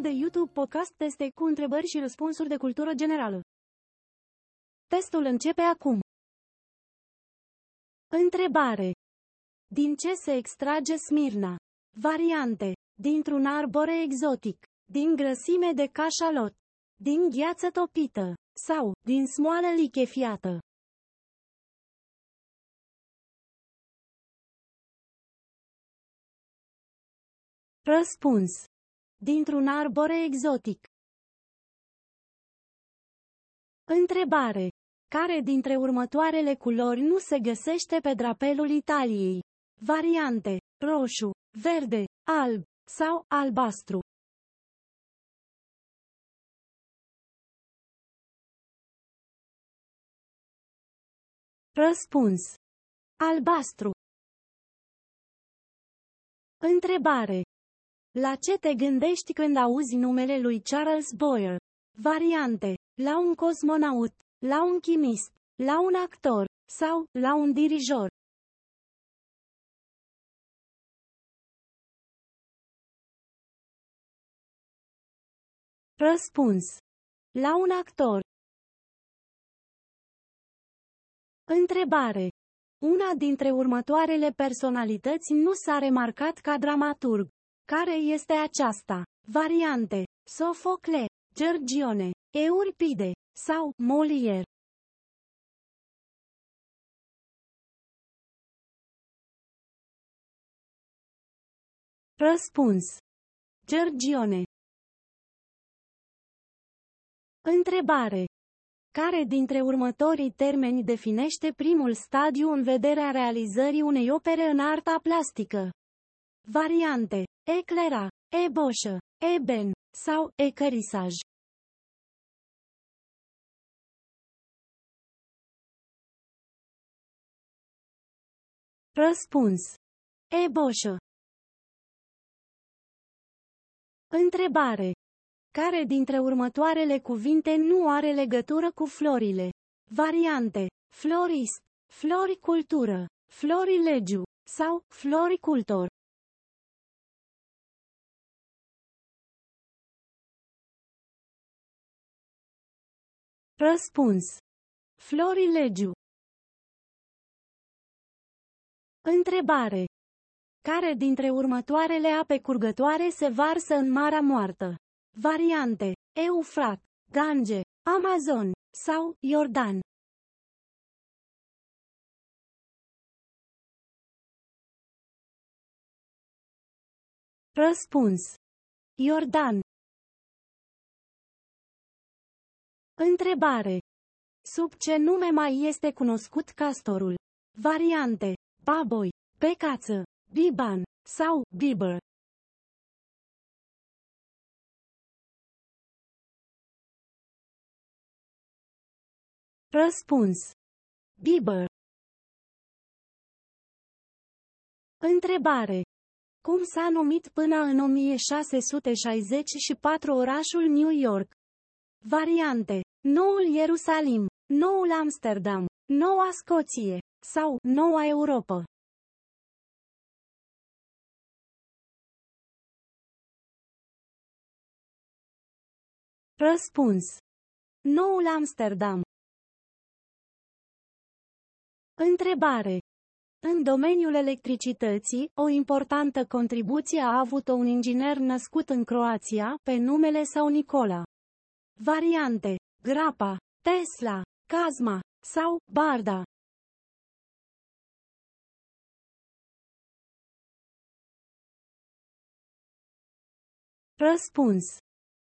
Canalul de YouTube Podcast Teste cu întrebări și răspunsuri de cultură generală. Testul începe acum. Întrebare. Din ce se extrage smirna? Variante. Dintr-un arbore exotic. Din grăsime de cașalot. Din gheață topită. Sau, din smoală lichefiată. Răspuns. Dintr-un arbore exotic. Întrebare. Care dintre următoarele culori nu se găsește pe drapelul Italiei? Variante. Roșu, verde, alb sau albastru. Răspuns. Albastru. Întrebare. La ce te gândești când auzi numele lui Charles Boyer? Variante. La un cosmonaut, la un chimist, la un actor sau la un dirijor. Răspuns. La un actor. Întrebare. Una dintre următoarele personalități nu s-a remarcat ca dramaturg. Care este aceasta? Variante. Sofocle, Gergione, Euripide sau Molière. Răspuns. Gergione. Întrebare. Care dintre următorii termeni definește primul stadiu în vederea realizării unei opere în arta plastică? Variante. Eclera, eboșă, eben sau ecărisaj. Răspuns. Eboșă. Întrebare. Care dintre următoarele cuvinte nu are legătură cu florile? Variante. Florist, floricultură, florilegiu sau floricultor. Răspuns. Florilegiu. Întrebare. Care dintre următoarele ape curgătoare se varsă în Marea Moartă? Variante. Eufrat, Gange, Amazon sau Iordan. Răspuns. Iordan. Întrebare. Sub ce nume mai este cunoscut castorul? Variante. Baboi, pecață, biban sau biber. Răspuns. Biber. Întrebare. Cum s-a numit până în 1664 orașul New York? Variante. Noul Ierusalim, Noul Amsterdam, Noua Scoție sau Noua Europa. Răspuns. Noul Amsterdam. Întrebare. În domeniul electricității, o importantă contribuție a avut-o un inginer născut în Croația, pe numele sau Nicola. Variante. Grapa, Tesla, Kazma sau Barda. Răspuns.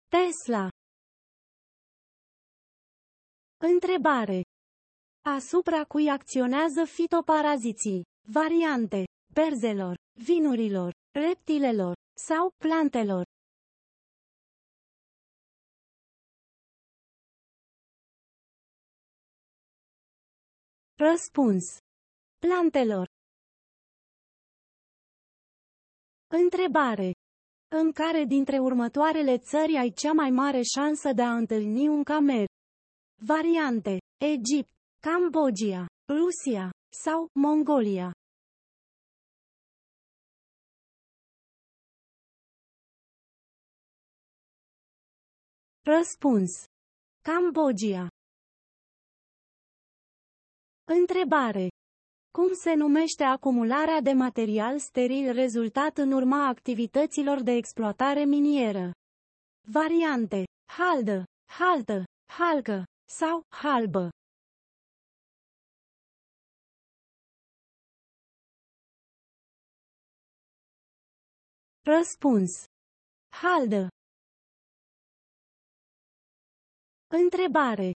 Tesla. Întrebare. Asupra cui acționează fitoparaziții? Variante. Berzelor, vinurilor, reptilelor sau plantelor. Răspuns. Plantelor. Întrebare. În care dintre următoarele țări ai cea mai mare șansă de a întâlni un camer? Variante. Egipt, Cambodgia, Rusia sau Mongolia. Răspuns. Cambodgia. Întrebare. Cum se numește acumularea de material steril rezultat în urma activităților de exploatare minieră? Variante. Haldă, haltă, halcă sau halbă. Răspuns. Haldă. Întrebare.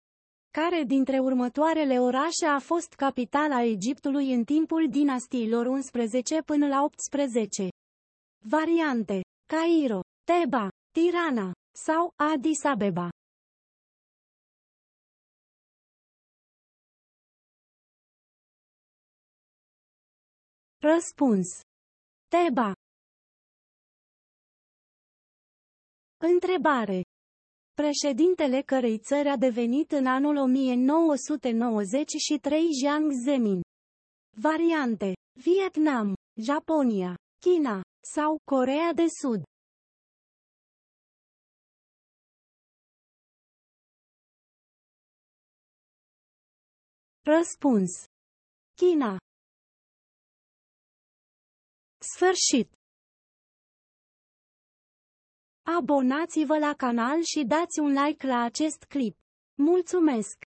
Care dintre următoarele orașe a fost capitala Egiptului în timpul dinastiilor 11 până la 18? Variante. Cairo, Teba, Tirana sau Addis Abeba. Răspuns. Teba. Întrebare. Președintele cărei țări a devenit în anul 1993 Jiang Zemin. Variante. Vietnam, Japonia, China sau Corea de Sud. Răspuns. China. Sfârșit. Abonați-vă la canal și dați un like la acest clip. Mulțumesc!